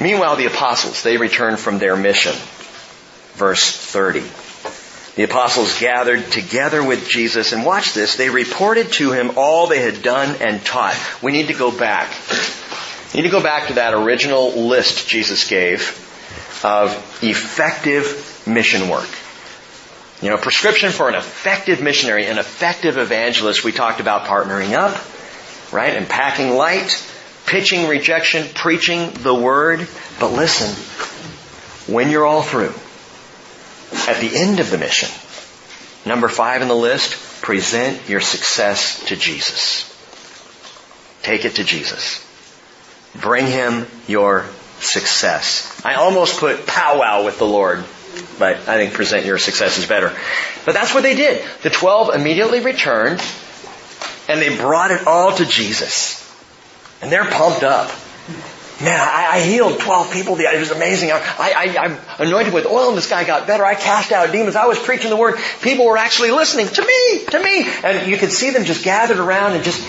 Meanwhile, the apostles, they returned from their mission. Verse 30. The apostles gathered together with Jesus and watch this. They reported to him all they had done and taught. We need to go back. We need to go back to that original list Jesus gave of effective mission work. You know, prescription for an effective missionary, an effective evangelist. We talked about partnering up, right? And packing light, pitching rejection, preaching the word. But listen, when you're all through, at the end of the mission. Number five in the list, present your success to Jesus. Take it to Jesus. Bring him your success. I almost put powwow with the Lord, but I think present your success is better. But that's what they did. The twelve immediately returned and they brought it all to Jesus. And they're pumped up. Man, I, I healed 12 people. It was amazing. I, I, I'm anointed with oil and this guy got better. I cast out demons. I was preaching the word. People were actually listening to me, to me. And you could see them just gathered around and just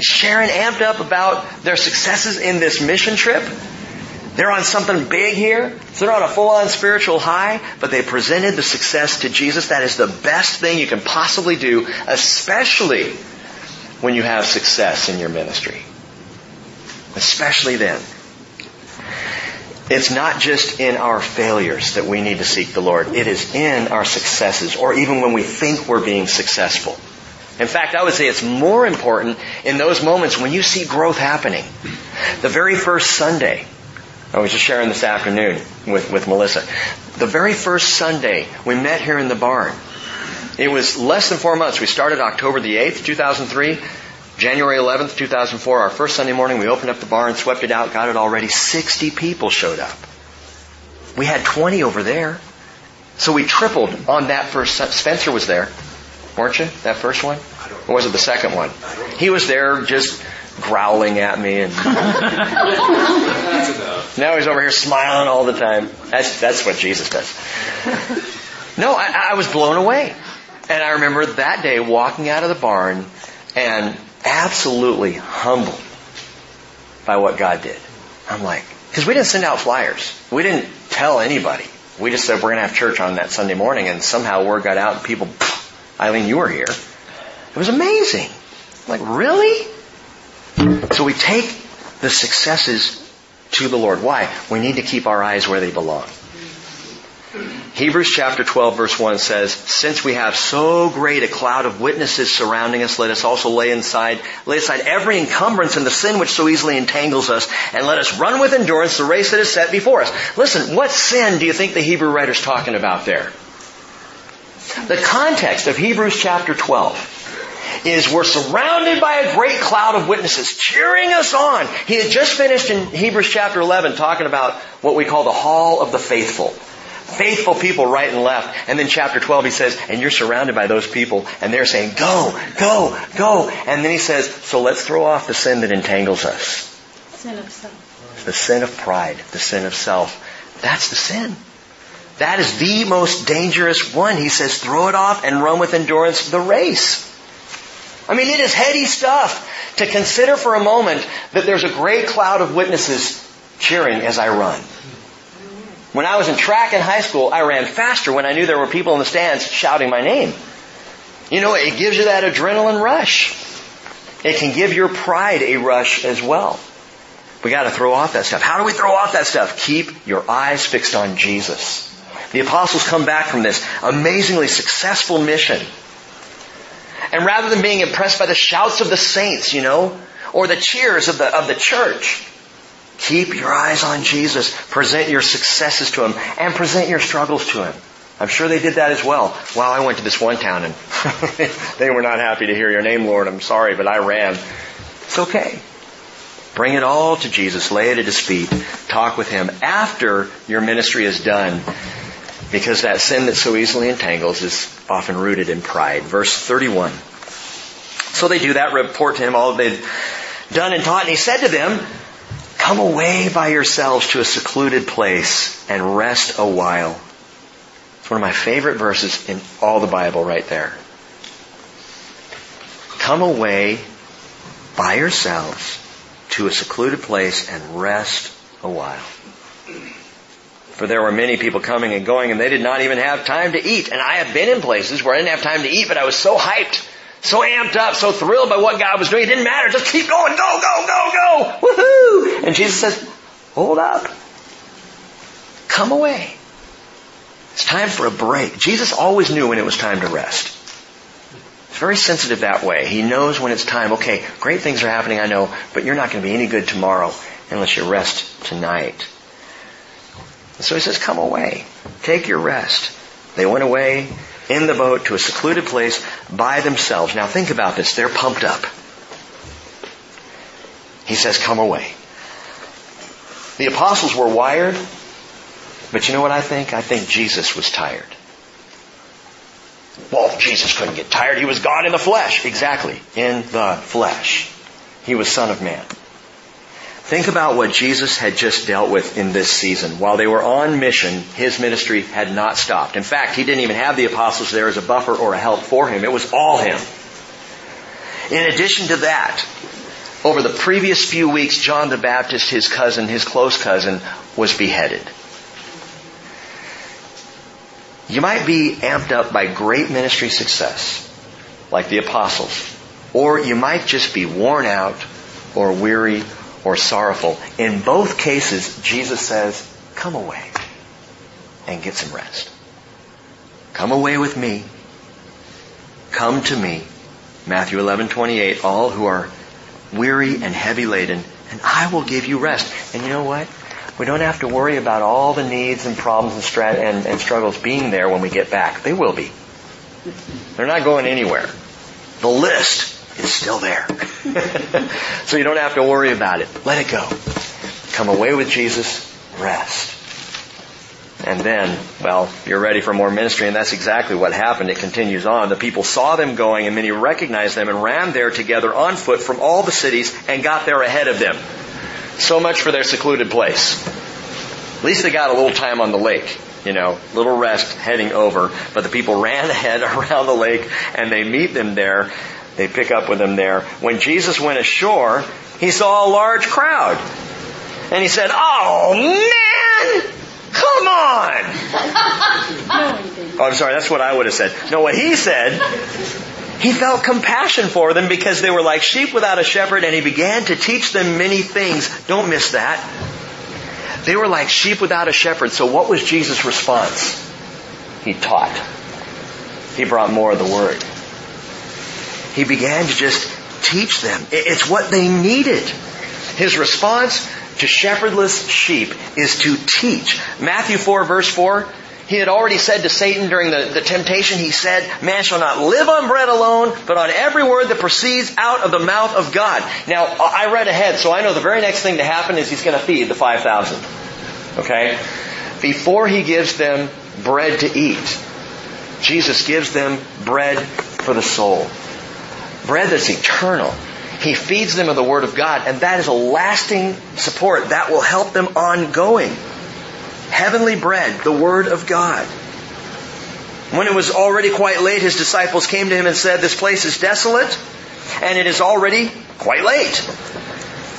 sharing, amped up about their successes in this mission trip. They're on something big here. So they're on a full-on spiritual high, but they presented the success to Jesus. That is the best thing you can possibly do, especially when you have success in your ministry. Especially then. It's not just in our failures that we need to seek the Lord. It is in our successes, or even when we think we're being successful. In fact, I would say it's more important in those moments when you see growth happening. The very first Sunday, I was just sharing this afternoon with, with Melissa. The very first Sunday we met here in the barn. It was less than four months. We started October the 8th, 2003. January 11th, 2004, our first Sunday morning, we opened up the barn, swept it out, got it all ready. 60 people showed up. We had 20 over there. So we tripled on that first. Spencer was there, weren't you? That first one? Or was it the second one? He was there just growling at me and now he's over here smiling all the time. That's, that's what Jesus does. No, I, I was blown away. And I remember that day walking out of the barn and absolutely humbled by what God did. I'm like, because we didn't send out flyers. We didn't tell anybody. We just said we're going to have church on that Sunday morning, and somehow word got out, and people, Eileen, you were here. It was amazing. I'm like, really? So we take the successes to the Lord. Why? We need to keep our eyes where they belong. Hebrews chapter 12 verse 1 says, Since we have so great a cloud of witnesses surrounding us, let us also lay inside, lay aside every encumbrance and the sin which so easily entangles us, and let us run with endurance the race that is set before us. Listen, what sin do you think the Hebrew writer's talking about there? The context of Hebrews chapter 12 is we're surrounded by a great cloud of witnesses cheering us on. He had just finished in Hebrews chapter 11 talking about what we call the hall of the faithful faithful people right and left. And then chapter 12 he says, and you're surrounded by those people and they're saying, go, go, go. And then he says, so let's throw off the sin that entangles us. Sin of self. The sin of pride, the sin of self. That's the sin. That is the most dangerous one. He says, throw it off and run with endurance the race. I mean, it is heady stuff to consider for a moment that there's a great cloud of witnesses cheering as I run. When I was in track in high school, I ran faster when I knew there were people in the stands shouting my name. You know, it gives you that adrenaline rush. It can give your pride a rush as well. We gotta throw off that stuff. How do we throw off that stuff? Keep your eyes fixed on Jesus. The apostles come back from this amazingly successful mission. And rather than being impressed by the shouts of the saints, you know, or the cheers of the, of the church, Keep your eyes on Jesus. Present your successes to Him and present your struggles to Him. I'm sure they did that as well. Wow, I went to this one town and they were not happy to hear your name, Lord. I'm sorry, but I ran. It's okay. Bring it all to Jesus. Lay it at His feet. Talk with Him after your ministry is done. Because that sin that so easily entangles is often rooted in pride. Verse 31. So they do that, report to Him all they'd done and taught, and He said to them, Come away by yourselves to a secluded place and rest a while. It's one of my favorite verses in all the Bible right there. Come away by yourselves to a secluded place and rest a while. For there were many people coming and going and they did not even have time to eat. And I have been in places where I didn't have time to eat, but I was so hyped, so amped up, so thrilled by what God was doing. It didn't matter. Just keep going. Go, go, go, go. Woohoo! And Jesus says, hold up. Come away. It's time for a break. Jesus always knew when it was time to rest. He's very sensitive that way. He knows when it's time. Okay, great things are happening, I know, but you're not going to be any good tomorrow unless you rest tonight. So he says, come away. Take your rest. They went away in the boat to a secluded place by themselves. Now think about this. They're pumped up. He says, come away. The apostles were wired, but you know what I think? I think Jesus was tired. Well, Jesus couldn't get tired. He was God in the flesh. Exactly. In the flesh. He was Son of Man. Think about what Jesus had just dealt with in this season. While they were on mission, his ministry had not stopped. In fact, he didn't even have the apostles there as a buffer or a help for him. It was all him. In addition to that, over the previous few weeks, John the Baptist, his cousin, his close cousin, was beheaded. You might be amped up by great ministry success, like the apostles, or you might just be worn out or weary or sorrowful. In both cases, Jesus says, come away and get some rest. Come away with me. Come to me. Matthew 11, 28, all who are weary and heavy laden, and I will give you rest. And you know what? We don't have to worry about all the needs and problems and, strat- and, and struggles being there when we get back. They will be. They're not going anywhere. The list is still there. so you don't have to worry about it. Let it go. Come away with Jesus, rest. And then, well, you're ready for more ministry, and that's exactly what happened. It continues on. The people saw them going, and many recognized them and ran there together on foot from all the cities and got there ahead of them. So much for their secluded place. At least they got a little time on the lake, you know, little rest heading over. But the people ran ahead around the lake, and they meet them there. They pick up with them there. When Jesus went ashore, he saw a large crowd. And he said, Oh man! Come on! oh, I'm sorry, that's what I would have said. No, what he said, he felt compassion for them because they were like sheep without a shepherd and he began to teach them many things. Don't miss that. They were like sheep without a shepherd. So what was Jesus' response? He taught. He brought more of the word. He began to just teach them. It's what they needed. His response to shepherdless sheep is to teach. Matthew 4 verse 4, he had already said to Satan during the, the temptation, he said, man shall not live on bread alone, but on every word that proceeds out of the mouth of God. Now, I read ahead, so I know the very next thing to happen is he's going to feed the 5,000. Okay? Before he gives them bread to eat, Jesus gives them bread for the soul. Bread that's eternal. He feeds them of the Word of God, and that is a lasting support that will help them ongoing. Heavenly bread, the Word of God. When it was already quite late, his disciples came to him and said, This place is desolate, and it is already quite late.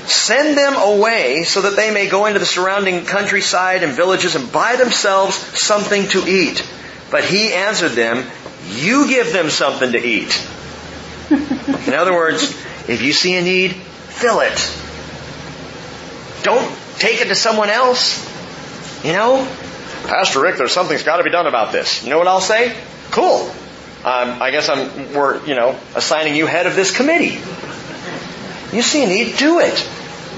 Send them away so that they may go into the surrounding countryside and villages and buy themselves something to eat. But he answered them, You give them something to eat. In other words, if you see a need, fill it. Don't take it to someone else. You know? Pastor Rick, there's something's got to be done about this. You know what I'll say? Cool. Um, I guess I'm, we're, you know, assigning you head of this committee. You see a need, do it.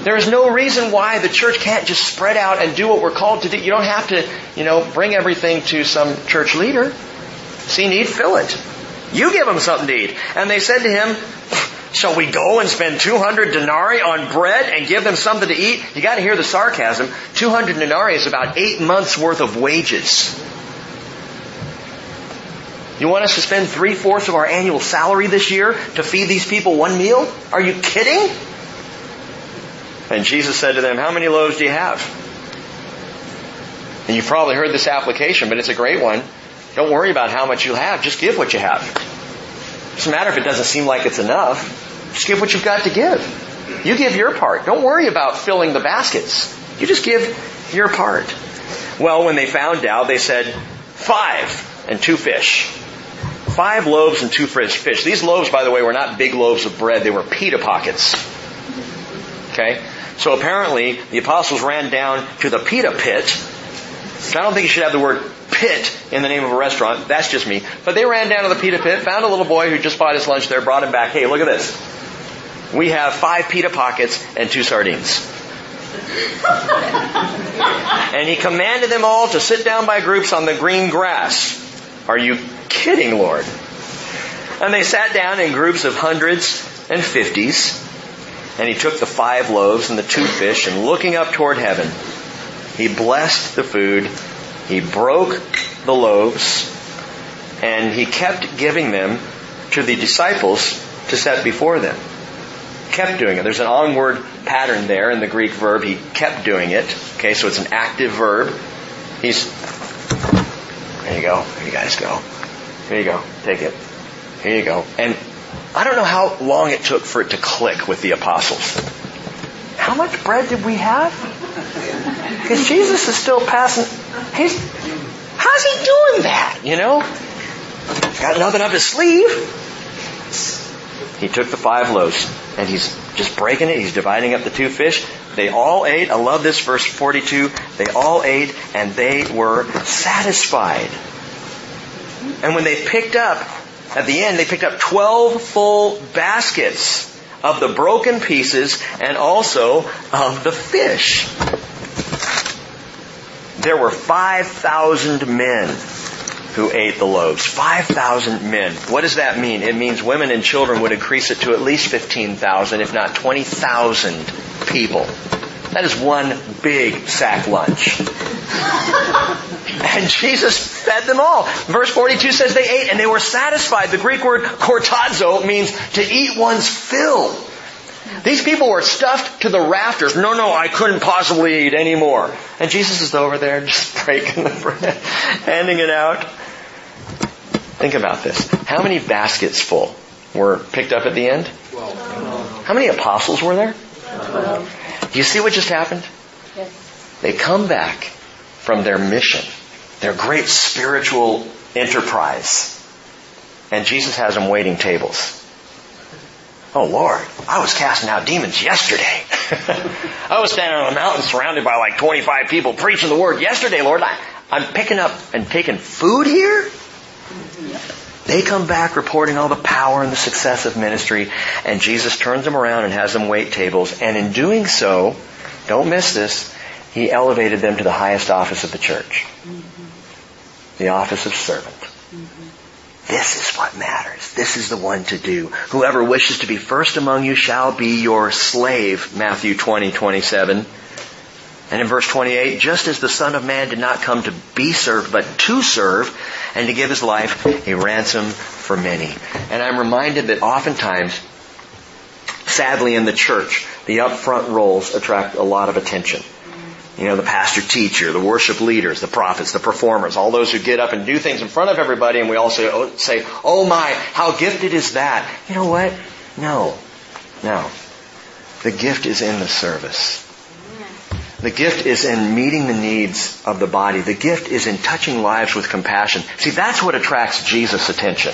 There is no reason why the church can't just spread out and do what we're called to do. You don't have to, you know, bring everything to some church leader. See need, fill it. You give them something to eat. And they said to him, Shall we go and spend 200 denarii on bread and give them something to eat? You gotta hear the sarcasm. 200 denarii is about eight months worth of wages. You want us to spend three fourths of our annual salary this year to feed these people one meal? Are you kidding? And Jesus said to them, How many loaves do you have? And you've probably heard this application, but it's a great one. Don't worry about how much you have, just give what you have. Doesn't matter if it doesn't seem like it's enough. Just give what you've got to give. You give your part. Don't worry about filling the baskets. You just give your part. Well, when they found out, they said, five and two fish. Five loaves and two fish. These loaves, by the way, were not big loaves of bread. They were pita pockets. Okay? So apparently, the apostles ran down to the pita pit. I don't think you should have the word pit in the name of a restaurant. That's just me. But they ran down to the pita pit, found a little boy who just bought his lunch there, brought him back. Hey, look at this. We have five pita pockets and two sardines. and he commanded them all to sit down by groups on the green grass. Are you kidding, Lord? And they sat down in groups of hundreds and fifties. And he took the five loaves and the two fish, and looking up toward heaven, he blessed the food, he broke the loaves, and he kept giving them to the disciples to set before them. Kept doing it. There's an onward pattern there in the Greek verb. He kept doing it. Okay, so it's an active verb. He's, there you go. Here you guys go. Here you go. Take it. Here you go. And I don't know how long it took for it to click with the apostles. How much bread did we have? Because Jesus is still passing. He's, how's he doing that? You know? Got nothing up his sleeve. He took the five loaves and he's just breaking it. He's dividing up the two fish. They all ate. I love this verse 42. They all ate and they were satisfied. And when they picked up, at the end, they picked up 12 full baskets of the broken pieces and also of the fish. There were 5,000 men who ate the loaves. 5,000 men. What does that mean? It means women and children would increase it to at least 15,000, if not 20,000 people. That is one big sack lunch. and Jesus fed them all. Verse 42 says they ate and they were satisfied. The Greek word chortazo means to eat one's fill. These people were stuffed to the rafters. No, no, I couldn't possibly eat anymore. And Jesus is over there just breaking the bread, handing it out. Think about this. How many baskets full were picked up at the end? How many apostles were there? Do you see what just happened? Yes. They come back from their mission, their great spiritual enterprise, and Jesus has them waiting tables. Oh Lord, I was casting out demons yesterday. I was standing on a mountain surrounded by like 25 people preaching the word yesterday, Lord. I, I'm picking up and taking food here? Mm-hmm. They come back reporting all the power and the success of ministry, and Jesus turns them around and has them wait tables, and in doing so, don't miss this, he elevated them to the highest office of the church. Mm-hmm. The office of servant. Mm-hmm. This is what matters. This is the one to do. Whoever wishes to be first among you shall be your slave, Matthew 20, 27. And in verse 28, just as the Son of Man did not come to be served, but to serve, and to give his life a ransom for many. And I'm reminded that oftentimes, sadly in the church, the upfront roles attract a lot of attention. You know, the pastor teacher, the worship leaders, the prophets, the performers, all those who get up and do things in front of everybody and we all say, oh, say, oh my, how gifted is that? You know what? No. No. The gift is in the service. The gift is in meeting the needs of the body. The gift is in touching lives with compassion. See, that's what attracts Jesus' attention.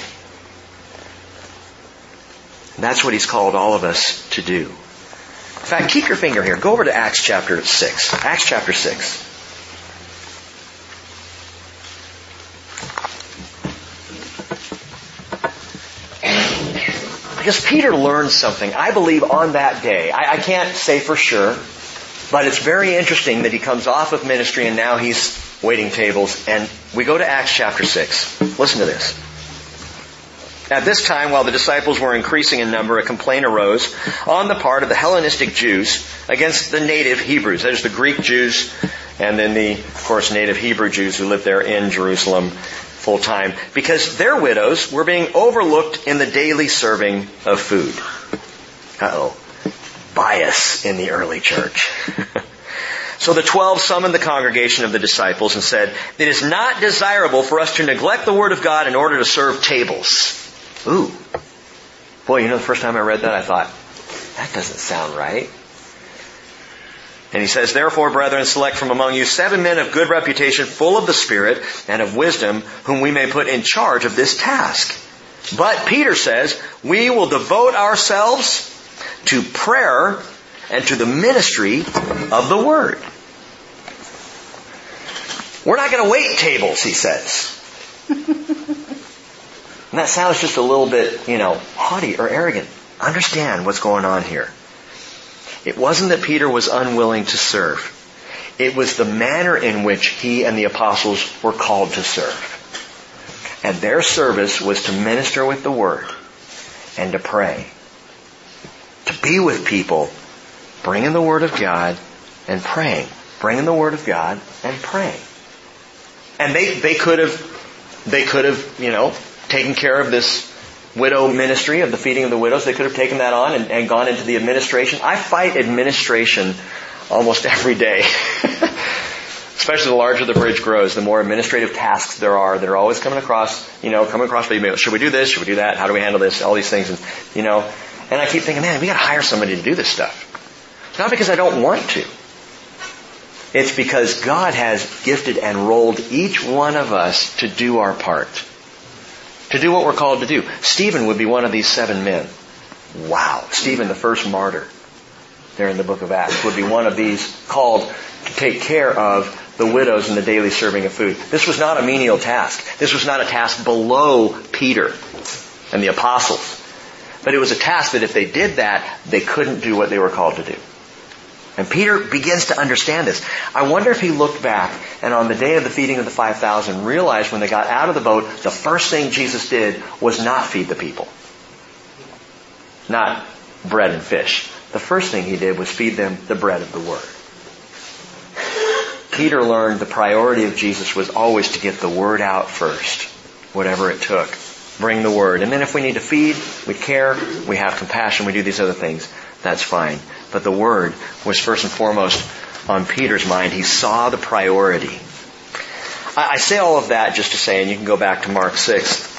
That's what he's called all of us to do. In fact, keep your finger here. Go over to Acts chapter 6. Acts chapter 6. Because Peter learned something, I believe, on that day. I, I can't say for sure, but it's very interesting that he comes off of ministry and now he's waiting tables. And we go to Acts chapter 6. Listen to this. At this time, while the disciples were increasing in number, a complaint arose on the part of the Hellenistic Jews against the native Hebrews. That is the Greek Jews and then the, of course, native Hebrew Jews who lived there in Jerusalem full time. Because their widows were being overlooked in the daily serving of food. Uh-oh. Bias in the early church. So the twelve summoned the congregation of the disciples and said, It is not desirable for us to neglect the word of God in order to serve tables. Ooh. Boy, you know, the first time I read that, I thought, that doesn't sound right. And he says, Therefore, brethren, select from among you seven men of good reputation, full of the Spirit and of wisdom, whom we may put in charge of this task. But Peter says, we will devote ourselves to prayer and to the ministry of the Word. We're not going to wait tables, he says. and that sounds just a little bit, you know, haughty or arrogant. Understand what's going on here. It wasn't that Peter was unwilling to serve. It was the manner in which he and the apostles were called to serve. And their service was to minister with the Word and to pray. To be with people, bringing the Word of God and praying. Bringing the Word of God and praying. And they, they could have, they could have, you know, taken care of this widow ministry of the feeding of the widows. They could have taken that on and, and gone into the administration. I fight administration almost every day. Especially the larger the bridge grows, the more administrative tasks there are that are always coming across, you know, coming across the email. Should we do this? Should we do that? How do we handle this? All these things. And, you know, and I keep thinking, man, we gotta hire somebody to do this stuff. Not because I don't want to. It's because God has gifted and rolled each one of us to do our part to do what we're called to do. Stephen would be one of these seven men. Wow. Stephen, the first martyr there in the book of Acts, would be one of these called to take care of the widows and the daily serving of food. This was not a menial task. This was not a task below Peter and the apostles. But it was a task that if they did that, they couldn't do what they were called to do. And Peter begins to understand this. I wonder if he looked back and on the day of the feeding of the 5,000 realized when they got out of the boat, the first thing Jesus did was not feed the people. Not bread and fish. The first thing he did was feed them the bread of the Word. Peter learned the priority of Jesus was always to get the Word out first, whatever it took. Bring the Word. And then if we need to feed, we care, we have compassion, we do these other things, that's fine. But the Word was first and foremost on Peter's mind. He saw the priority. I say all of that just to say, and you can go back to Mark 6,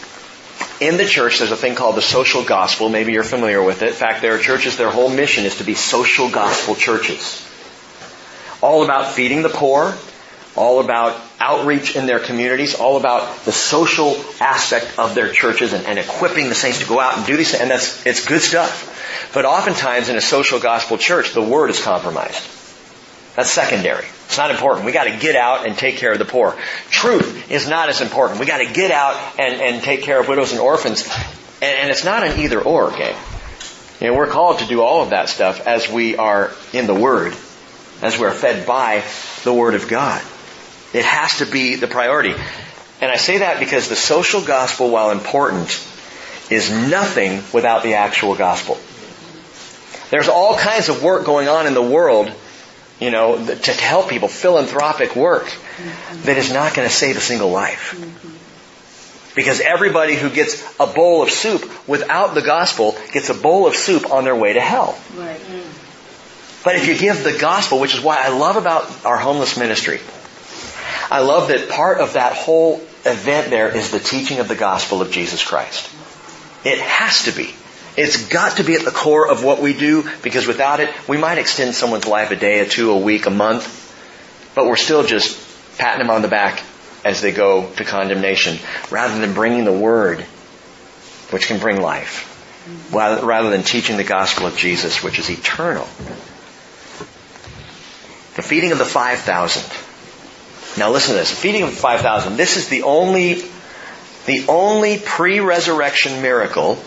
in the church, there's a thing called the social gospel. Maybe you're familiar with it. In fact, there are churches, their whole mission is to be social gospel churches. All about feeding the poor, all about outreach in their communities, all about the social aspect of their churches and, and equipping the saints to go out and do these. And that's, it's good stuff. But oftentimes in a social gospel church, the word is compromised. That's secondary. It's not important. We gotta get out and take care of the poor. Truth is not as important. We gotta get out and, and take care of widows and orphans. And, and it's not an either or game. You know, we're called to do all of that stuff as we are in the Word, as we're fed by the Word of God. It has to be the priority. And I say that because the social gospel, while important, is nothing without the actual gospel. There's all kinds of work going on in the world, you know, to help people, philanthropic work, that is not going to save a single life. Because everybody who gets a bowl of soup without the gospel gets a bowl of soup on their way to hell. Right. But if you give the gospel, which is why I love about our homeless ministry, I love that part of that whole event there is the teaching of the gospel of Jesus Christ. It has to be. It's got to be at the core of what we do because without it, we might extend someone's life a day, a two, a week, a month, but we're still just patting them on the back as they go to condemnation rather than bringing the word which can bring life rather than teaching the gospel of Jesus which is eternal. The feeding of the 5,000. Now listen to this. Feeding of the 5,000. This is the only, the only pre-resurrection miracle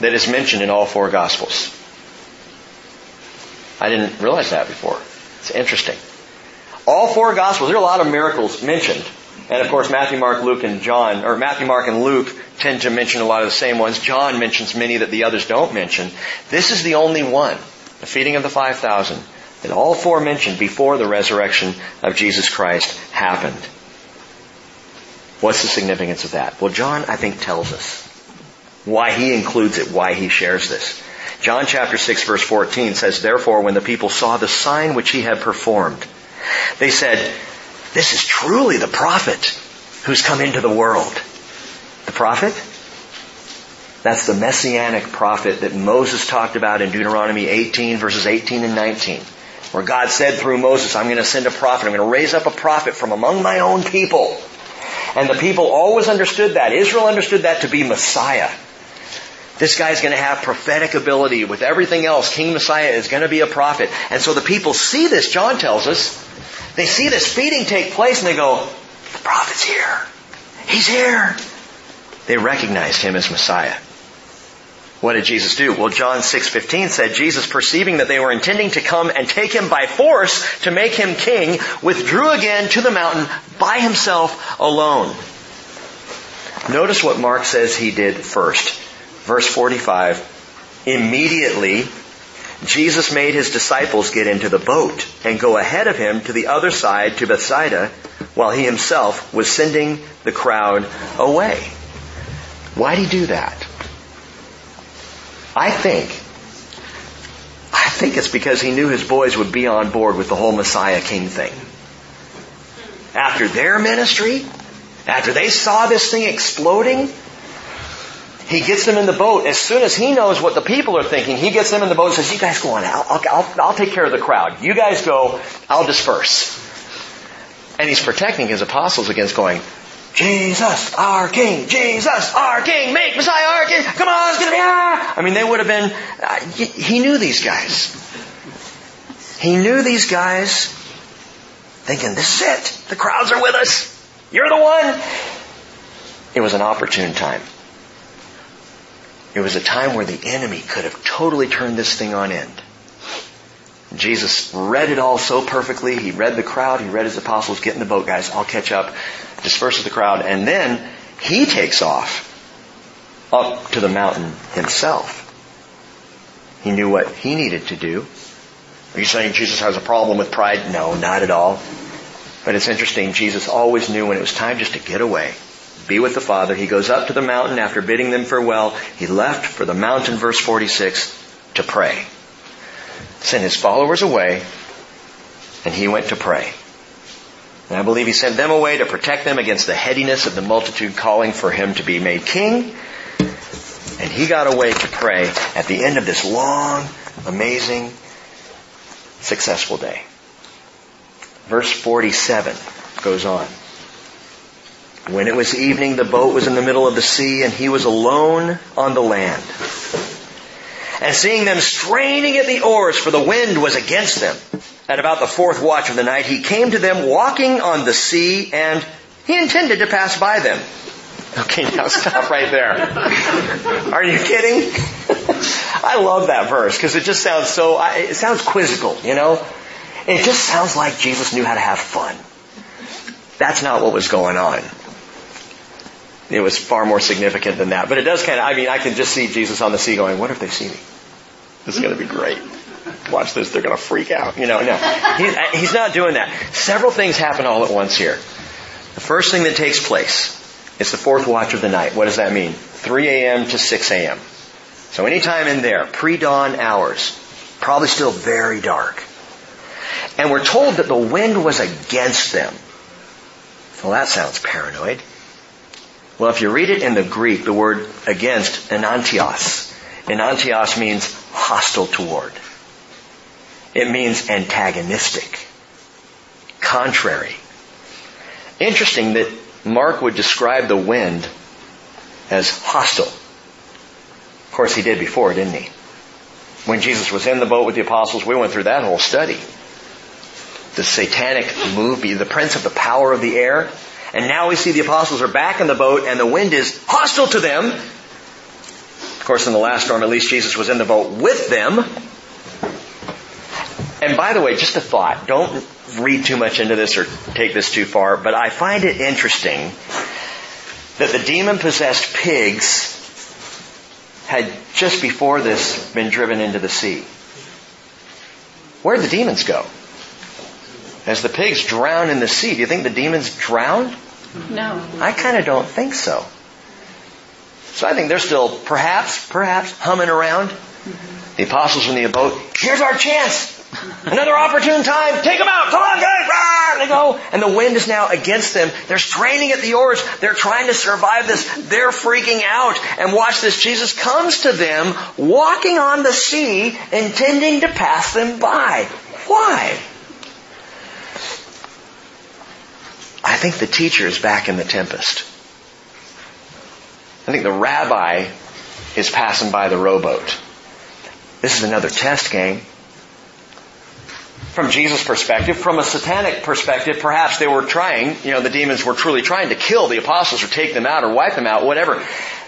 that is mentioned in all four Gospels. I didn't realize that before. It's interesting. All four Gospels, there are a lot of miracles mentioned. And of course, Matthew, Mark, Luke, and John, or Matthew, Mark, and Luke tend to mention a lot of the same ones. John mentions many that the others don't mention. This is the only one, the feeding of the 5,000, that all four mentioned before the resurrection of Jesus Christ happened. What's the significance of that? Well, John, I think, tells us why he includes it, why he shares this. John chapter 6 verse 14 says, Therefore when the people saw the sign which he had performed, they said, This is truly the prophet who's come into the world. The prophet? That's the messianic prophet that Moses talked about in Deuteronomy 18 verses 18 and 19. Where God said through Moses, I'm going to send a prophet. I'm going to raise up a prophet from among my own people. And the people always understood that. Israel understood that to be Messiah. This guy's going to have prophetic ability with everything else. King Messiah is going to be a prophet. And so the people see this, John tells us. They see this feeding take place and they go, the prophet's here. He's here. They recognized him as Messiah. What did Jesus do? Well, John 6:15 said Jesus perceiving that they were intending to come and take him by force to make him king, withdrew again to the mountain by himself alone. Notice what Mark says he did first. Verse 45. Immediately Jesus made his disciples get into the boat and go ahead of him to the other side to Bethsaida while he himself was sending the crowd away. Why did he do that? I think, I think it's because he knew his boys would be on board with the whole Messiah King thing. After their ministry, after they saw this thing exploding, he gets them in the boat. As soon as he knows what the people are thinking, he gets them in the boat and says, you guys go on, I'll, I'll, I'll take care of the crowd. You guys go, I'll disperse. And he's protecting his apostles against going, Jesus, our King, Jesus, our King, make Messiah our King, come on, it's gonna be, ah! I mean, they would have been, uh, he knew these guys. He knew these guys thinking, this is it. The crowds are with us. You're the one. It was an opportune time. It was a time where the enemy could have totally turned this thing on end. Jesus read it all so perfectly. He read the crowd. He read his apostles. Get in the boat, guys. I'll catch up. Disperses the crowd. And then he takes off up to the mountain himself. He knew what he needed to do. Are you saying Jesus has a problem with pride? No, not at all. But it's interesting. Jesus always knew when it was time just to get away. Be with the Father. He goes up to the mountain after bidding them farewell. He left for the mountain, verse 46, to pray sent his followers away, and he went to pray. And I believe he sent them away to protect them against the headiness of the multitude calling for him to be made king. And he got away to pray at the end of this long, amazing, successful day. Verse 47 goes on. When it was evening, the boat was in the middle of the sea and he was alone on the land and seeing them straining at the oars, for the wind was against them. At about the fourth watch of the night, he came to them walking on the sea, and he intended to pass by them. Okay, now stop right there. Are you kidding? I love that verse because it just sounds so, it sounds quizzical, you know? It just sounds like Jesus knew how to have fun. That's not what was going on. It was far more significant than that. But it does kind of, I mean, I can just see Jesus on the sea going, what if they see me? This is going to be great. Watch this, they're going to freak out. You know, no. He, he's not doing that. Several things happen all at once here. The first thing that takes place is the fourth watch of the night. What does that mean? 3 a.m. to 6 a.m. So anytime in there, pre-dawn hours, probably still very dark. And we're told that the wind was against them. Well, that sounds paranoid. Well, if you read it in the Greek, the word against, enantios. Enantios means hostile toward. It means antagonistic. Contrary. Interesting that Mark would describe the wind as hostile. Of course, he did before, didn't he? When Jesus was in the boat with the apostles, we went through that whole study. The satanic movie, the prince of the power of the air, and now we see the apostles are back in the boat and the wind is hostile to them. Of course, in the last storm, at least Jesus was in the boat with them. And by the way, just a thought. Don't read too much into this or take this too far, but I find it interesting that the demon possessed pigs had just before this been driven into the sea. Where'd the demons go? As the pigs drown in the sea, do you think the demons drowned? No. I kind of don't think so. So I think they're still perhaps, perhaps humming around. The apostles in the boat, here's our chance. Another opportune time. Take them out. Come on, guys. Rah! They go. And the wind is now against them. They're straining at the oars. They're trying to survive this. They're freaking out. And watch this. Jesus comes to them walking on the sea, intending to pass them by. Why? I think the teacher is back in the tempest. I think the rabbi is passing by the rowboat. This is another test, game. From Jesus' perspective, from a satanic perspective, perhaps they were trying, you know, the demons were truly trying to kill the apostles or take them out or wipe them out, whatever.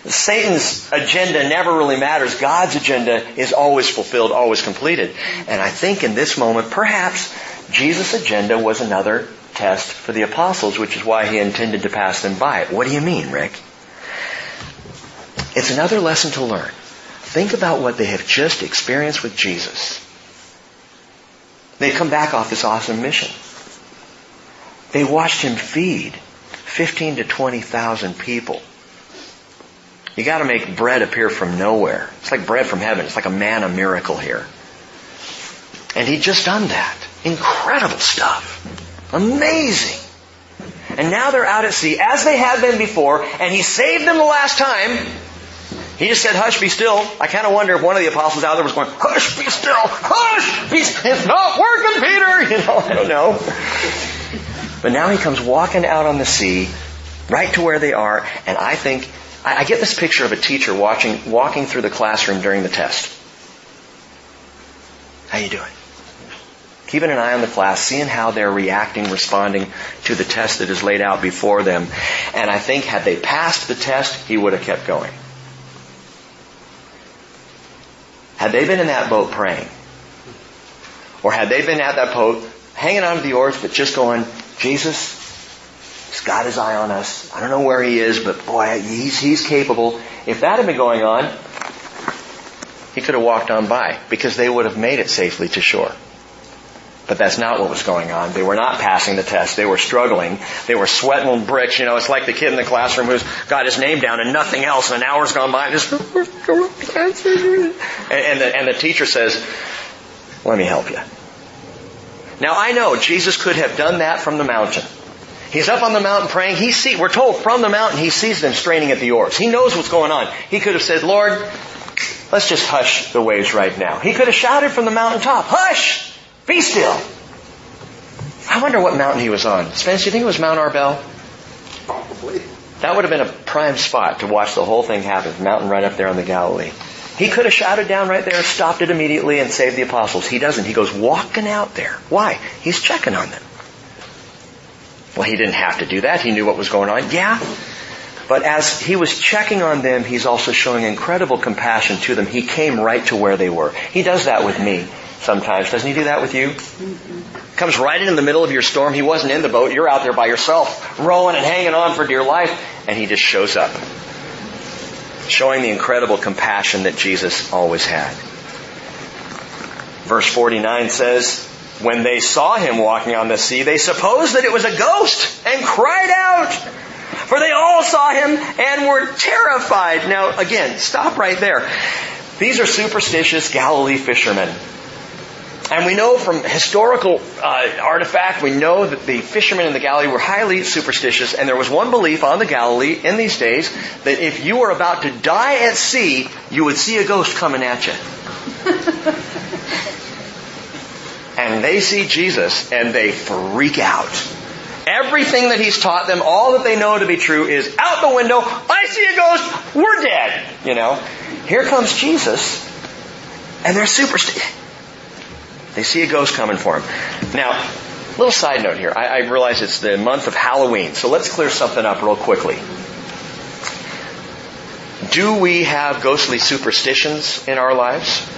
Satan's agenda never really matters. God's agenda is always fulfilled, always completed. And I think in this moment, perhaps Jesus' agenda was another test for the apostles, which is why he intended to pass them by. What do you mean, Rick? It's another lesson to learn. Think about what they have just experienced with Jesus. They come back off this awesome mission. They watched him feed 15 to 20,000 people. You gotta make bread appear from nowhere. It's like bread from heaven. It's like a manna miracle here. And he'd just done that. Incredible stuff. Amazing. And now they're out at sea as they had been before, and he saved them the last time. He just said, hush, be still. I kind of wonder if one of the apostles out there was going, hush, be still, hush, be still It's not working, Peter. You know, I don't know. But now he comes walking out on the sea, right to where they are, and I think, I get this picture of a teacher watching, walking through the classroom during the test. How you doing? Keeping an eye on the class, seeing how they're reacting, responding to the test that is laid out before them. And I think had they passed the test, he would have kept going. Had they been in that boat praying, or had they been at that boat hanging onto the oars but just going, Jesus, He's got his eye on us. I don't know where he is, but boy, he's, he's capable. If that had been going on, he could have walked on by because they would have made it safely to shore. But that's not what was going on. They were not passing the test. They were struggling. They were sweating bricks. You know, it's like the kid in the classroom who's got his name down and nothing else, and an hour's gone by, and just and, the, and the teacher says, "Let me help you." Now I know Jesus could have done that from the mountain. He's up on the mountain praying. He see, we're told from the mountain he sees them straining at the oars. He knows what's going on. He could have said, Lord, let's just hush the waves right now. He could have shouted from the mountaintop, hush! Be still. I wonder what mountain he was on. Spence, do you think it was Mount Arbel? Probably. That would have been a prime spot to watch the whole thing happen. Mountain right up there on the Galilee. He could have shouted down right there, stopped it immediately, and saved the apostles. He doesn't. He goes walking out there. Why? He's checking on them. Well, he didn't have to do that. He knew what was going on. Yeah. But as he was checking on them, he's also showing incredible compassion to them. He came right to where they were. He does that with me sometimes. Doesn't he do that with you? Comes right in the middle of your storm. He wasn't in the boat. You're out there by yourself, rowing and hanging on for dear life, and he just shows up. Showing the incredible compassion that Jesus always had. Verse 49 says, when they saw him walking on the sea, they supposed that it was a ghost and cried out. For they all saw him and were terrified. Now again, stop right there. These are superstitious Galilee fishermen. And we know from historical uh, artifact, we know that the fishermen in the Galilee were highly superstitious, and there was one belief on the Galilee in these days that if you were about to die at sea, you would see a ghost coming at you. and they see Jesus and they freak out. Everything that he's taught them, all that they know to be true is out the window, I see a ghost, we're dead. You know, here comes Jesus, and they're superstitious. They see a ghost coming for them. Now, little side note here. I, I realize it's the month of Halloween, so let's clear something up real quickly. Do we have ghostly superstitions in our lives?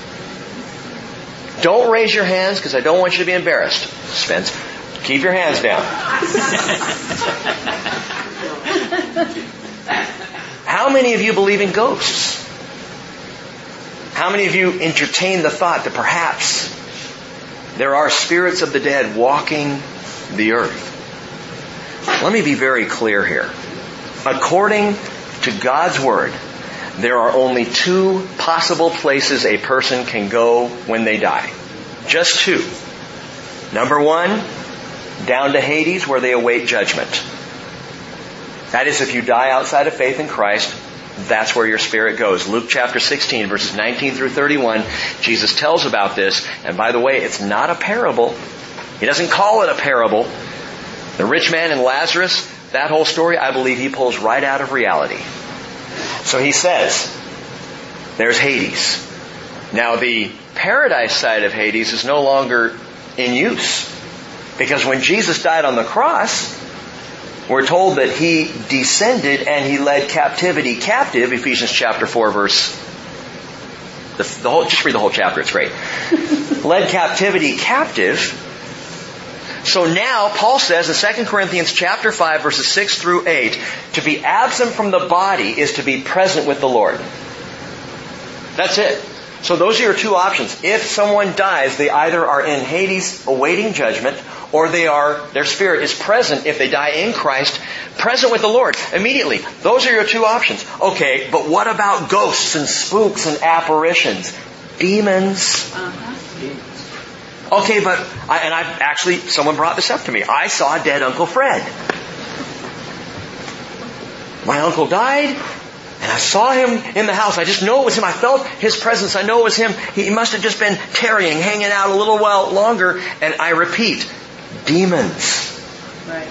Don't raise your hands because I don't want you to be embarrassed. Spence, keep your hands down. How many of you believe in ghosts? How many of you entertain the thought that perhaps there are spirits of the dead walking the earth. Let me be very clear here. According to God's Word, there are only two possible places a person can go when they die. Just two. Number one, down to Hades where they await judgment. That is if you die outside of faith in Christ, that's where your spirit goes. Luke chapter 16 verses 19 through 31, Jesus tells about this, and by the way, it's not a parable. He doesn't call it a parable. The rich man and Lazarus, that whole story, I believe he pulls right out of reality. So he says, there's Hades. Now the paradise side of Hades is no longer in use. Because when Jesus died on the cross, we're told that he descended and he led captivity captive, Ephesians chapter 4 verse the, the whole, just read the whole chapter, it's great. led captivity captive. So now, Paul says in 2 Corinthians chapter 5 verses 6 through 8, to be absent from the body is to be present with the Lord. That's it. So those are your two options. If someone dies, they either are in Hades awaiting judgment, or they are, their spirit is present if they die in Christ, present with the Lord immediately. Those are your two options. Okay, but what about ghosts and spooks and apparitions? Demons. Uh-huh. Okay, but, I, and I've actually, someone brought this up to me. I saw dead Uncle Fred. My uncle died. And I saw him in the house. I just know it was him. I felt his presence. I know it was him. He must have just been tarrying, hanging out a little while longer. And I repeat, demons. Right.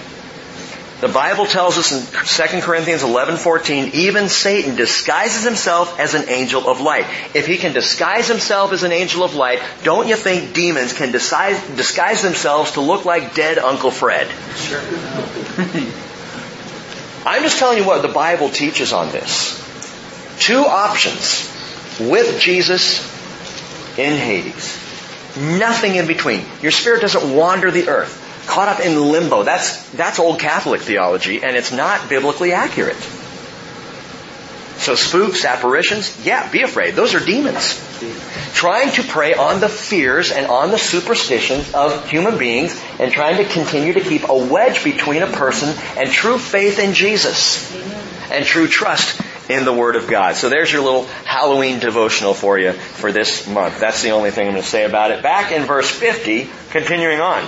The Bible tells us in 2 Corinthians 11:14, even Satan disguises himself as an angel of light. If he can disguise himself as an angel of light, don't you think demons can disguise, disguise themselves to look like dead Uncle Fred? Sure. I'm just telling you what the Bible teaches on this. Two options with Jesus in Hades. Nothing in between. Your spirit doesn't wander the earth. Caught up in limbo. That's, that's old Catholic theology and it's not biblically accurate. So spooks, apparitions, yeah, be afraid. Those are demons. Trying to prey on the fears and on the superstitions of human beings and trying to continue to keep a wedge between a person and true faith in Jesus and true trust in the Word of God. So there's your little Halloween devotional for you for this month. That's the only thing I'm going to say about it. Back in verse 50, continuing on.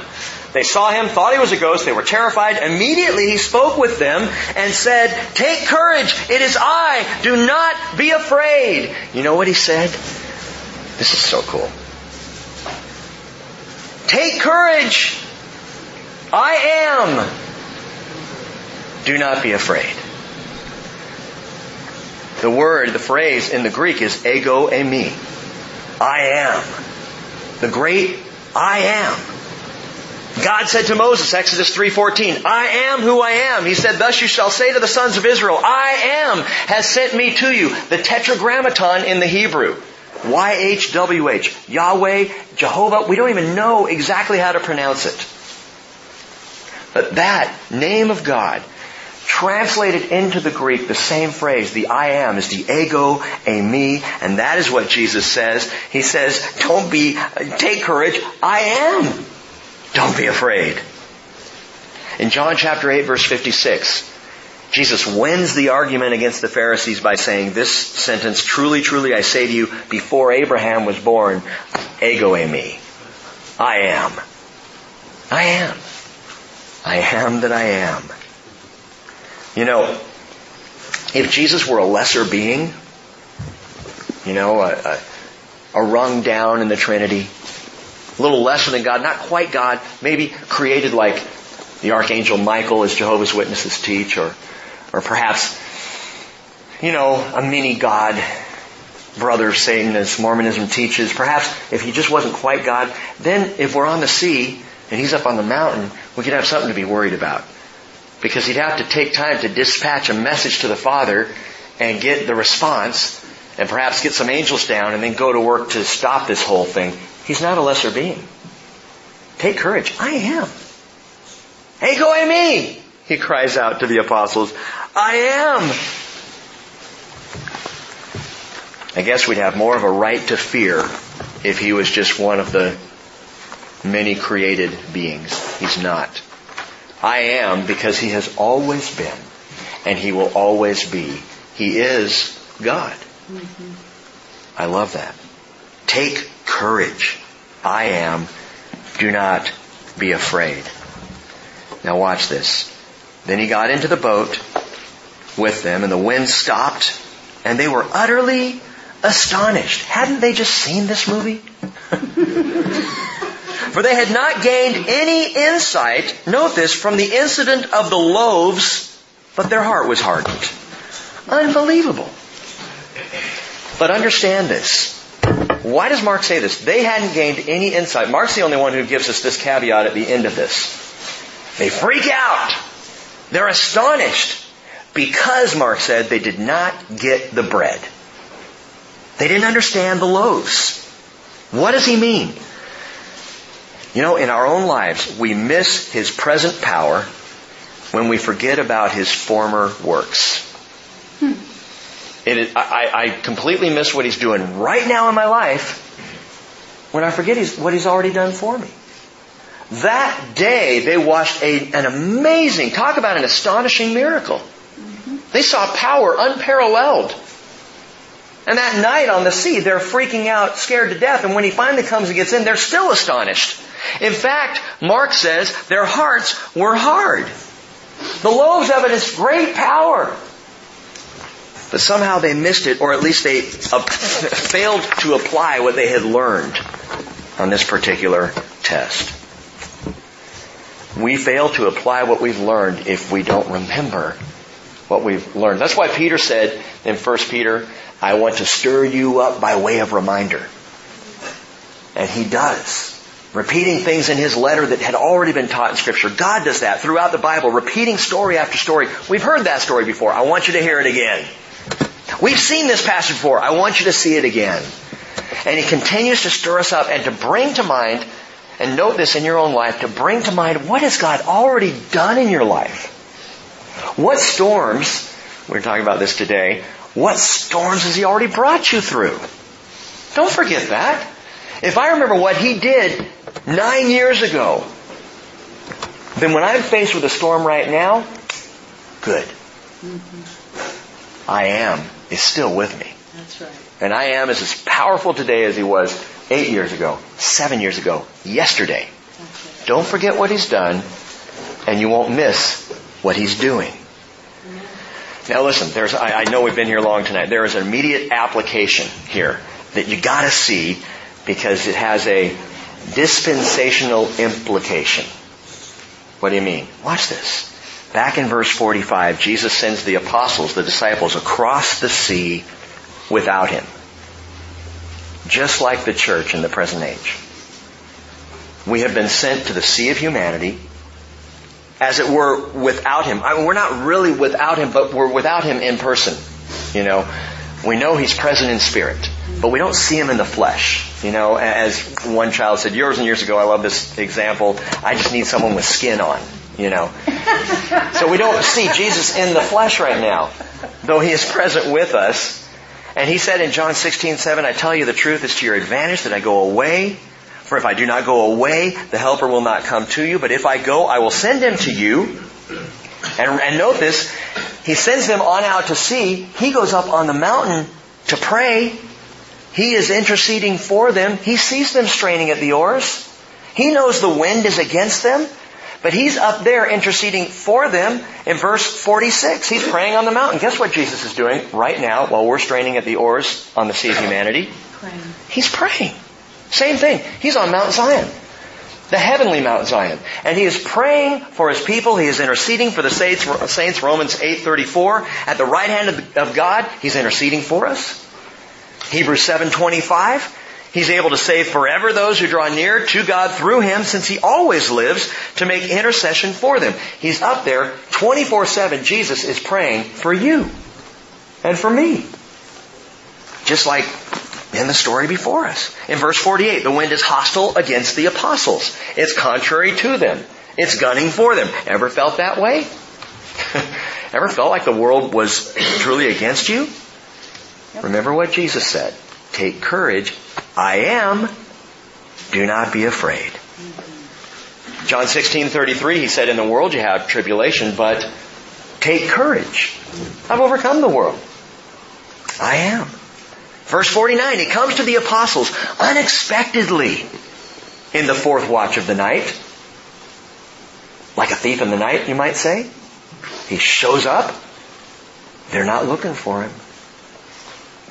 They saw him, thought he was a ghost, they were terrified. Immediately he spoke with them and said, Take courage, it is I, do not be afraid. You know what he said? This is so cool. Take courage, I am. Do not be afraid. The word, the phrase in the Greek is ego eimi. I am. The great I am. God said to Moses, Exodus 3.14, I am who I am. He said, thus you shall say to the sons of Israel, I am has sent me to you. The tetragrammaton in the Hebrew. YHWH. Yahweh, Jehovah. We don't even know exactly how to pronounce it. But that name of God Translated into the Greek, the same phrase, the I am, is the ego, a me, and that is what Jesus says. He says, don't be, take courage, I am. Don't be afraid. In John chapter 8 verse 56, Jesus wins the argument against the Pharisees by saying this sentence, truly, truly I say to you, before Abraham was born, ego eimi. I am. I am. I am that I am. You know, if Jesus were a lesser being, you know, a, a, a rung down in the Trinity, a little lesser than God, not quite God, maybe created like the Archangel Michael as Jehovah's Witnesses teach, or, or perhaps, you know, a mini God, brother Satan as Mormonism teaches. Perhaps if he just wasn't quite God, then if we're on the sea and he's up on the mountain, we could have something to be worried about because he'd have to take time to dispatch a message to the Father and get the response and perhaps get some angels down and then go to work to stop this whole thing. He's not a lesser being. Take courage. I am. Ego me! he cries out to the apostles. I am. I guess we'd have more of a right to fear if he was just one of the many created beings. He's not. I am because He has always been and He will always be. He is God. Mm-hmm. I love that. Take courage. I am. Do not be afraid. Now watch this. Then he got into the boat with them and the wind stopped and they were utterly astonished. Hadn't they just seen this movie? For they had not gained any insight, note this, from the incident of the loaves, but their heart was hardened. Unbelievable. But understand this. Why does Mark say this? They hadn't gained any insight. Mark's the only one who gives us this caveat at the end of this. They freak out. They're astonished because, Mark said, they did not get the bread. They didn't understand the loaves. What does he mean? You know, in our own lives, we miss his present power when we forget about his former works. Hmm. I, I, completely miss what he's doing right now in my life when I forget he's, what he's already done for me. That day, they watched a, an amazing, talk about an astonishing miracle. Mm-hmm. They saw power unparalleled. And that night on the sea, they're freaking out, scared to death. And when he finally comes and gets in, they're still astonished. In fact, Mark says their hearts were hard. The loaves evidence great power. But somehow they missed it, or at least they uh, failed to apply what they had learned on this particular test. We fail to apply what we've learned if we don't remember what we've learned. That's why Peter said in 1 Peter, I want to stir you up by way of reminder. And he does. Repeating things in his letter that had already been taught in scripture. God does that throughout the Bible, repeating story after story. We've heard that story before. I want you to hear it again. We've seen this passage before. I want you to see it again. And he continues to stir us up and to bring to mind, and note this in your own life, to bring to mind what has God already done in your life. What storms, we're talking about this today, what storms has he already brought you through? Don't forget that. If I remember what he did nine years ago, then when I'm faced with a storm right now, good. Mm-hmm. I am is still with me. That's right. And I am is as powerful today as he was eight years ago, seven years ago, yesterday. Right. Don't forget what he's done, and you won't miss what he's doing. Now listen, there's, I, I know we've been here long tonight. There is an immediate application here that you gotta see because it has a dispensational implication. What do you mean? Watch this. Back in verse 45, Jesus sends the apostles, the disciples, across the sea without him. Just like the church in the present age. We have been sent to the sea of humanity, as it were, without him. I mean, we're not really without him, but we're without him in person. You know, we know he's present in spirit, but we don't see him in the flesh. You know, as one child said years and years ago, I love this example. I just need someone with skin on. You know, so we don't see Jesus in the flesh right now, though he is present with us. And he said in John 16, 7, I tell you the truth, it's to your advantage that I go away. For if I do not go away, the helper will not come to you. But if I go, I will send him to you. And, and note this, he sends them on out to sea. He goes up on the mountain to pray. He is interceding for them. He sees them straining at the oars. He knows the wind is against them. But he's up there interceding for them in verse 46. He's praying on the mountain. Guess what Jesus is doing right now while we're straining at the oars on the sea of humanity? Praying. He's praying. Same thing. He's on Mount Zion the heavenly Mount Zion. And he is praying for his people. He is interceding for the saints, Romans 8.34. At the right hand of God, he's interceding for us. Hebrews 7.25. He's able to save forever those who draw near to God through Him since He always lives to make intercession for them. He's up there 24-7. Jesus is praying for you and for me. Just like in the story before us. In verse 48, the wind is hostile against the apostles. It's contrary to them. It's gunning for them. Ever felt that way? Ever felt like the world was truly against you? Yep. Remember what Jesus said. Take courage. I am. Do not be afraid. Mm-hmm. John 16:33 he said in the world you have tribulation but take courage. I've overcome the world. I am. Verse 49, he comes to the apostles unexpectedly in the fourth watch of the night. Like a thief in the night, you might say. He shows up. They're not looking for him.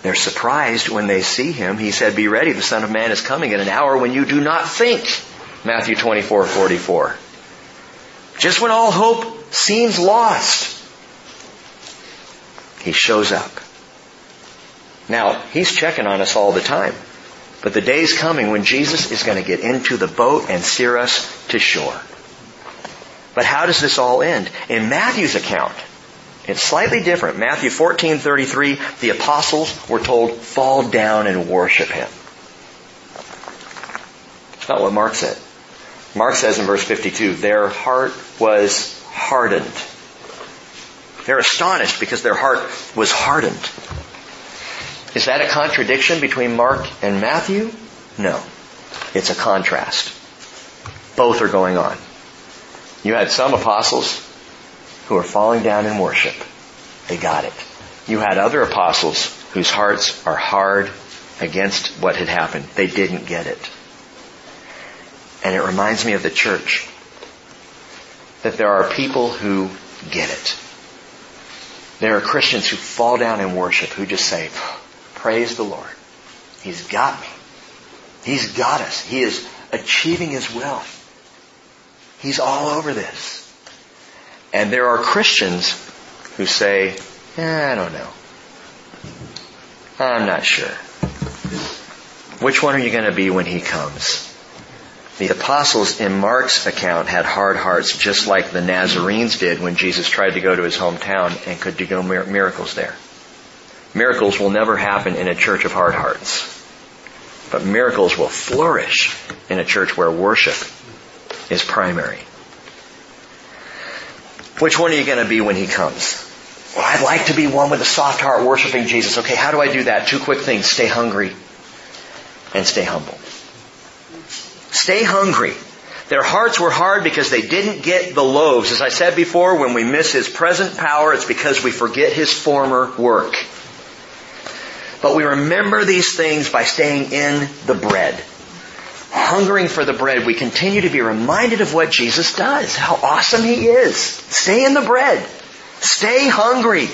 They're surprised when they see him. He said, be ready, the Son of Man is coming at an hour when you do not think. Matthew 24, 44. Just when all hope seems lost, he shows up. Now, he's checking on us all the time. But the day's coming when Jesus is going to get into the boat and steer us to shore. But how does this all end? In Matthew's account, it's slightly different. Matthew 14:33, the apostles were told, "Fall down and worship him." It's not what Mark said. Mark says in verse 52, their heart was hardened. They're astonished because their heart was hardened. Is that a contradiction between Mark and Matthew? No. It's a contrast. Both are going on. You had some apostles who are falling down in worship. They got it. You had other apostles whose hearts are hard against what had happened. They didn't get it. And it reminds me of the church. That there are people who get it. There are Christians who fall down in worship, who just say, praise the Lord. He's got me. He's got us. He is achieving His will. He's all over this. And there are Christians who say, eh, I don't know. I'm not sure. Which one are you going to be when he comes? The apostles in Mark's account had hard hearts just like the Nazarenes did when Jesus tried to go to his hometown and could do miracles there. Miracles will never happen in a church of hard hearts. But miracles will flourish in a church where worship is primary. Which one are you going to be when he comes? Well, I'd like to be one with a soft heart worshiping Jesus. Okay, how do I do that? Two quick things. Stay hungry and stay humble. Stay hungry. Their hearts were hard because they didn't get the loaves. As I said before, when we miss His present power, it's because we forget His former work. But we remember these things by staying in the bread hungering for the bread, we continue to be reminded of what Jesus does, how awesome He is. Stay in the bread. Stay hungry.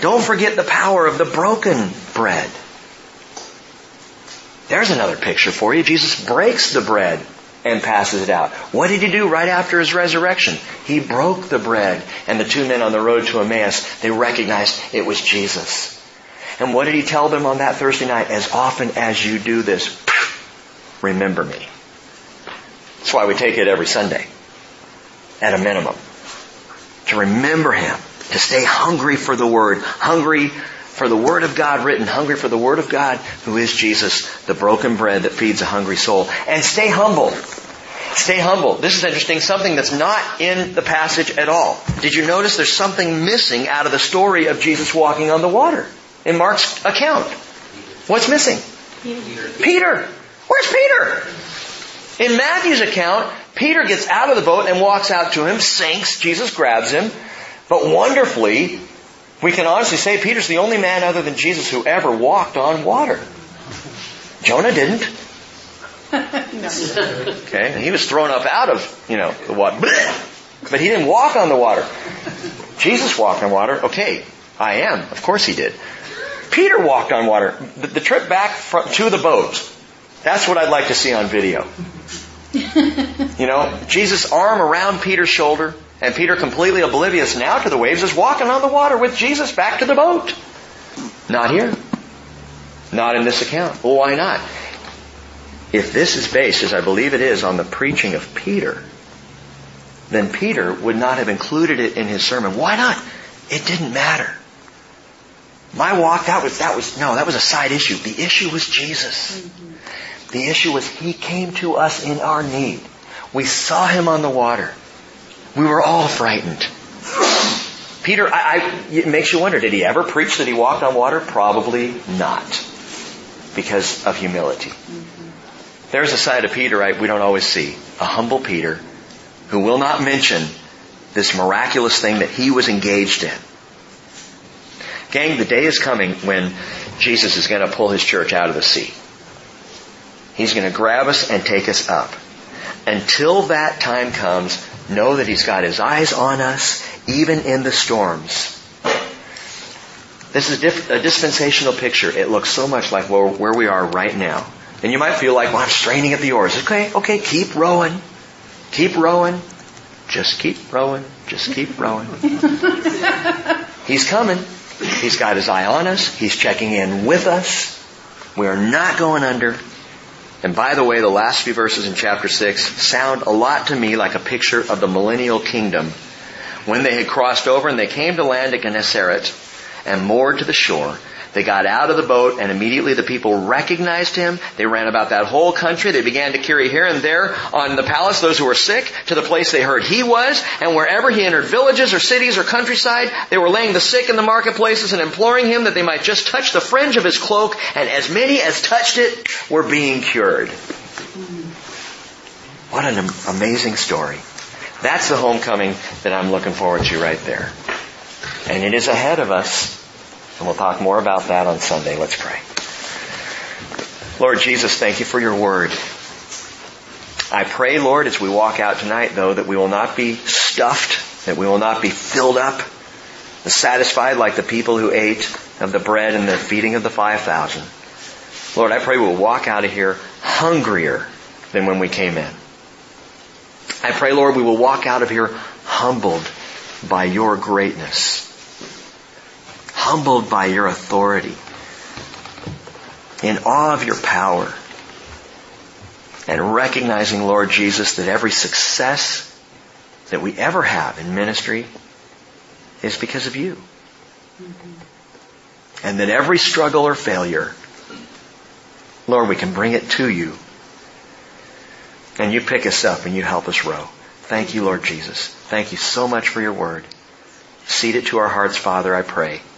Don't forget the power of the broken bread. There's another picture for you. Jesus breaks the bread and passes it out. What did he do right after his resurrection? He broke the bread and the two men on the road to Emmaus, they recognized it was Jesus. And what did he tell them on that Thursday night? As often as you do this, remember me. That's why we take it every Sunday, at a minimum. To remember Him, to stay hungry for the Word, hungry for the Word of God written, hungry for the Word of God who is Jesus, the broken bread that feeds a hungry soul, and stay humble. Stay humble. This is interesting, something that's not in the passage at all. Did you notice there's something missing out of the story of Jesus walking on the water in Mark's account? What's missing? Peter. Peter. Where's Peter? In Matthew's account, Peter gets out of the boat and walks out to him, sinks, Jesus grabs him, but wonderfully, we can honestly say Peter's the only man other than Jesus who ever walked on water. Jonah didn't. Okay, he was thrown up out of, you know, the water. But he didn't walk on the water. Jesus walked on water. Okay, I am. Of course he did. Peter walked on water. The, the trip back from, to the boat that's what I'd like to see on video. you know, Jesus' arm around Peter's shoulder, and Peter completely oblivious now to the waves is walking on the water with Jesus back to the boat. Not here. Not in this account. Well, why not? If this is based, as I believe it is, on the preaching of Peter, then Peter would not have included it in his sermon. Why not? It didn't matter. My walk, that was, that was, no, that was a side issue. The issue was Jesus. Mm-hmm. The issue was He came to us in our need. We saw Him on the water. We were all frightened. Peter, I, I, it makes you wonder, did he ever preach that he walked on water? Probably not. Because of humility. There's a side of Peter I, we don't always see. A humble Peter who will not mention this miraculous thing that he was engaged in. Gang, the day is coming when Jesus is going to pull his church out of the sea. He's going to grab us and take us up. Until that time comes, know that He's got His eyes on us, even in the storms. This is a dispensational picture. It looks so much like where we are right now. And you might feel like, well, I'm straining at the oars. Okay, okay, keep rowing. Keep rowing. Just keep rowing. Just keep rowing. He's coming. He's got his eye on us. He's checking in with us. We are not going under. And by the way, the last few verses in chapter 6 sound a lot to me like a picture of the millennial kingdom. When they had crossed over and they came to land at Gennesaret and moored to the shore, they got out of the boat and immediately the people recognized him. They ran about that whole country. They began to carry here and there on the palace those who were sick to the place they heard he was. And wherever he entered villages or cities or countryside, they were laying the sick in the marketplaces and imploring him that they might just touch the fringe of his cloak. And as many as touched it were being cured. What an amazing story. That's the homecoming that I'm looking forward to right there. And it is ahead of us. And we'll talk more about that on Sunday. Let's pray. Lord Jesus, thank you for your word. I pray, Lord, as we walk out tonight, though, that we will not be stuffed, that we will not be filled up satisfied like the people who ate of the bread and the feeding of the 5,000. Lord, I pray we'll walk out of here hungrier than when we came in. I pray, Lord, we will walk out of here humbled by your greatness humbled by your authority, in awe of your power, and recognizing, Lord Jesus, that every success that we ever have in ministry is because of you. Mm-hmm. And that every struggle or failure, Lord, we can bring it to you. And you pick us up and you help us row. Thank you, Lord Jesus. Thank you so much for your word. Seed it to our hearts, Father, I pray.